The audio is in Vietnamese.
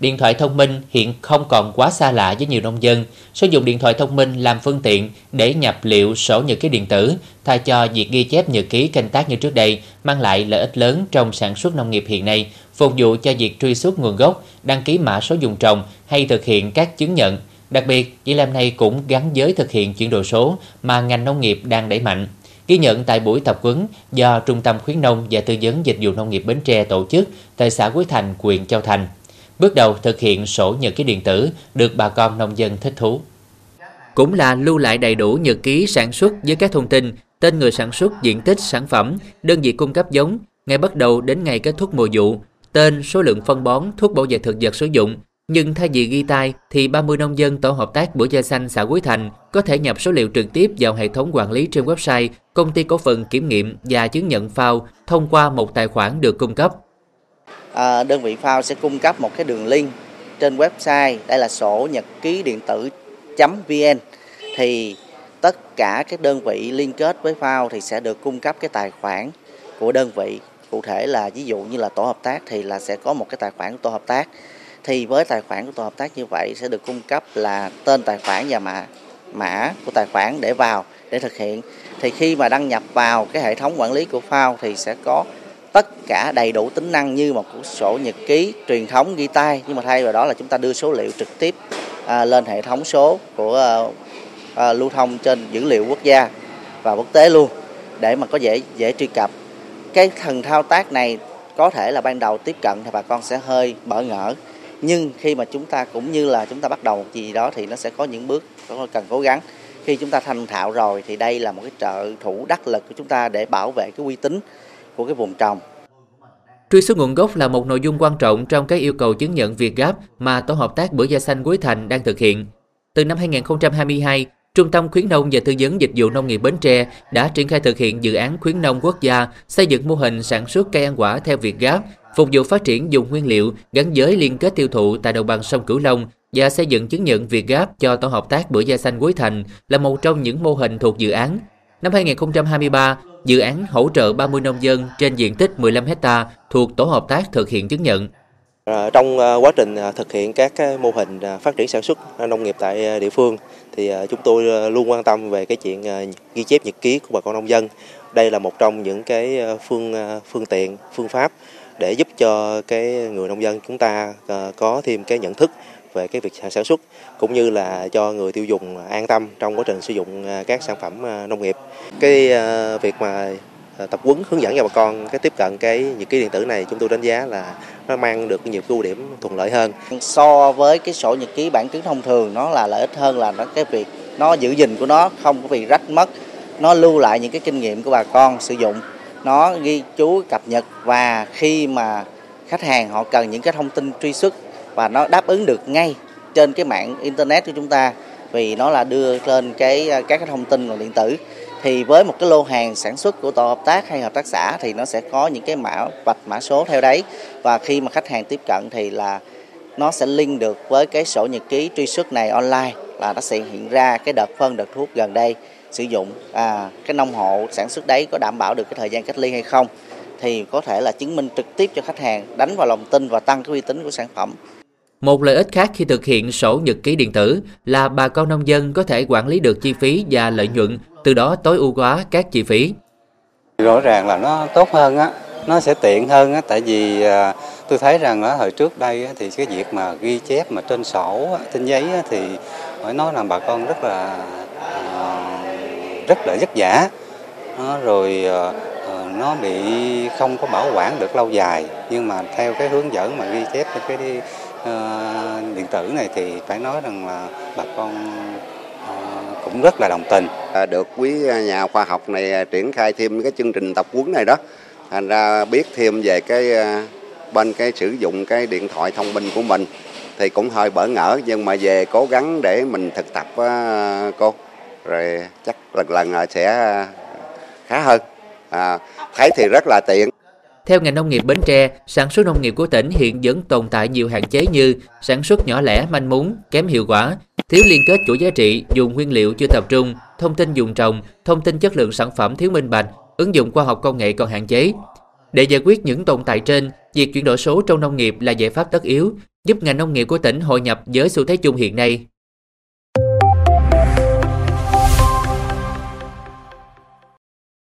điện thoại thông minh hiện không còn quá xa lạ với nhiều nông dân. Sử dụng điện thoại thông minh làm phương tiện để nhập liệu sổ nhật ký điện tử thay cho việc ghi chép nhật ký canh tác như trước đây mang lại lợi ích lớn trong sản xuất nông nghiệp hiện nay, phục vụ cho việc truy xuất nguồn gốc, đăng ký mã số dùng trồng hay thực hiện các chứng nhận. Đặc biệt, việc làm này cũng gắn với thực hiện chuyển đổi số mà ngành nông nghiệp đang đẩy mạnh. Ghi nhận tại buổi tập huấn do Trung tâm khuyến nông và tư vấn dịch vụ nông nghiệp Bến Tre tổ chức tại xã Quế Thành, huyện Châu Thành. Bước đầu thực hiện sổ nhật ký điện tử được bà con nông dân thích thú. Cũng là lưu lại đầy đủ nhật ký sản xuất với các thông tin, tên người sản xuất, diện tích, sản phẩm, đơn vị cung cấp giống, ngày bắt đầu đến ngày kết thúc mùa vụ, tên, số lượng phân bón, thuốc bảo vệ thực vật sử dụng, nhưng thay vì ghi tay thì 30 nông dân tổ hợp tác buổi gia xanh xã Quý Thành có thể nhập số liệu trực tiếp vào hệ thống quản lý trên website công ty cổ phần kiểm nghiệm và chứng nhận phao thông qua một tài khoản được cung cấp. À, đơn vị phao sẽ cung cấp một cái đường link trên website, đây là sổ nhật ký điện tử .vn. Thì tất cả các đơn vị liên kết với phao thì sẽ được cung cấp cái tài khoản của đơn vị. Cụ thể là ví dụ như là tổ hợp tác thì là sẽ có một cái tài khoản của tổ hợp tác. Thì với tài khoản của tổ hợp tác như vậy sẽ được cung cấp là tên tài khoản và mã mã của tài khoản để vào để thực hiện. Thì khi mà đăng nhập vào cái hệ thống quản lý của phao thì sẽ có tất cả đầy đủ tính năng như một cuốn sổ nhật ký truyền thống ghi tay. Nhưng mà thay vào đó là chúng ta đưa số liệu trực tiếp à, lên hệ thống số của à, à, lưu thông trên dữ liệu quốc gia và quốc tế luôn để mà có dễ dễ truy cập. Cái thần thao tác này có thể là ban đầu tiếp cận thì bà con sẽ hơi bỡ ngỡ. Nhưng khi mà chúng ta cũng như là chúng ta bắt đầu một gì đó thì nó sẽ có những bước cần cố gắng. Khi chúng ta thành thạo rồi thì đây là một cái trợ thủ đắc lực của chúng ta để bảo vệ cái uy tín của cái vùng trồng Truy xuất nguồn gốc là một nội dung quan trọng trong các yêu cầu chứng nhận Việt Gáp mà Tổ hợp tác Bưởi Da Xanh Quế Thành đang thực hiện. Từ năm 2022, Trung tâm khuyến nông và tư vấn dịch vụ nông nghiệp Bến Tre đã triển khai thực hiện dự án khuyến nông quốc gia xây dựng mô hình sản xuất cây ăn quả theo Việt Gáp phục vụ phát triển dùng nguyên liệu gắn với liên kết tiêu thụ tại đồng bằng sông Cửu Long và xây dựng chứng nhận Việt Gáp cho tổ hợp tác bưởi da xanh Quế Thành là một trong những mô hình thuộc dự án. Năm 2023, dự án hỗ trợ 30 nông dân trên diện tích 15 hecta thuộc tổ hợp tác thực hiện chứng nhận. Ờ, trong ờ, quá trình ờ, thực hiện các mô hình phát triển sản xuất nông nghiệp tại địa phương thì chúng tôi luôn quan tâm về cái chuyện ghi chép nhật ký của bà con nông dân. Đây là một trong những cái phương phương tiện, phương pháp để giúp cho cái người nông dân chúng ta có thêm cái nhận thức về cái việc sản xuất cũng như là cho người tiêu dùng an tâm trong quá trình sử dụng à, các sản phẩm à, nông nghiệp. Cái à, việc mà tập huấn hướng dẫn cho bà con cái tiếp cận cái nhật ký điện tử này chúng tôi đánh giá là nó mang được nhiều ưu điểm thuận lợi hơn. So với cái sổ nhật ký bản cứng thông thường nó là lợi ích hơn là nó cái việc nó giữ gìn của nó không có bị rách mất, nó lưu lại những cái kinh nghiệm của bà con sử dụng nó ghi chú cập nhật và khi mà khách hàng họ cần những cái thông tin truy xuất và nó đáp ứng được ngay trên cái mạng internet của chúng ta vì nó là đưa lên cái à, các cái thông tin là điện tử. Thì với một cái lô hàng sản xuất của tổ hợp tác hay hợp tác xã thì nó sẽ có những cái mã vạch mã số theo đấy. Và khi mà khách hàng tiếp cận thì là nó sẽ link được với cái sổ nhật ký truy xuất này online là nó sẽ hiện ra cái đợt phân đợt thuốc gần đây sử dụng. À, cái nông hộ sản xuất đấy có đảm bảo được cái thời gian cách ly hay không? Thì có thể là chứng minh trực tiếp cho khách hàng đánh vào lòng tin và tăng cái uy tín của sản phẩm. Một lợi ích khác khi thực hiện sổ nhật ký điện tử là bà con nông dân có thể quản lý được chi phí và lợi nhuận, từ đó tối ưu hóa các chi phí. Rõ ràng là nó tốt hơn á, nó sẽ tiện hơn á, tại vì à, tôi thấy rằng ở thời trước đây á, thì cái việc mà ghi chép mà trên sổ, trên giấy á, thì phải nói là bà con rất là rất là vất vả nó rồi ờ, nó bị không có bảo quản được lâu dài. Nhưng mà theo cái hướng dẫn mà ghi chép trên cái uh, điện tử này thì phải nói rằng là bà con uh, cũng rất là đồng tình. À, được quý nhà khoa học này à, triển khai thêm cái chương trình tập huấn này đó. Thành ra biết thêm về cái ờ, bên cái sử dụng cái điện thoại thông minh của mình thì cũng hơi bỡ ngỡ. Nhưng mà về cố gắng để mình thực tập cô rồi chắc lần lần sẽ khá hơn à, thấy thì rất là tiện theo ngành nông nghiệp Bến Tre, sản xuất nông nghiệp của tỉnh hiện vẫn tồn tại nhiều hạn chế như sản xuất nhỏ lẻ, manh mún, kém hiệu quả, thiếu liên kết chuỗi giá trị, dùng nguyên liệu chưa tập trung, thông tin dùng trồng, thông tin chất lượng sản phẩm thiếu minh bạch, ứng dụng khoa học công nghệ còn hạn chế. Để giải quyết những tồn tại trên, việc chuyển đổi số trong nông nghiệp là giải pháp tất yếu giúp ngành nông nghiệp của tỉnh hội nhập với xu thế chung hiện nay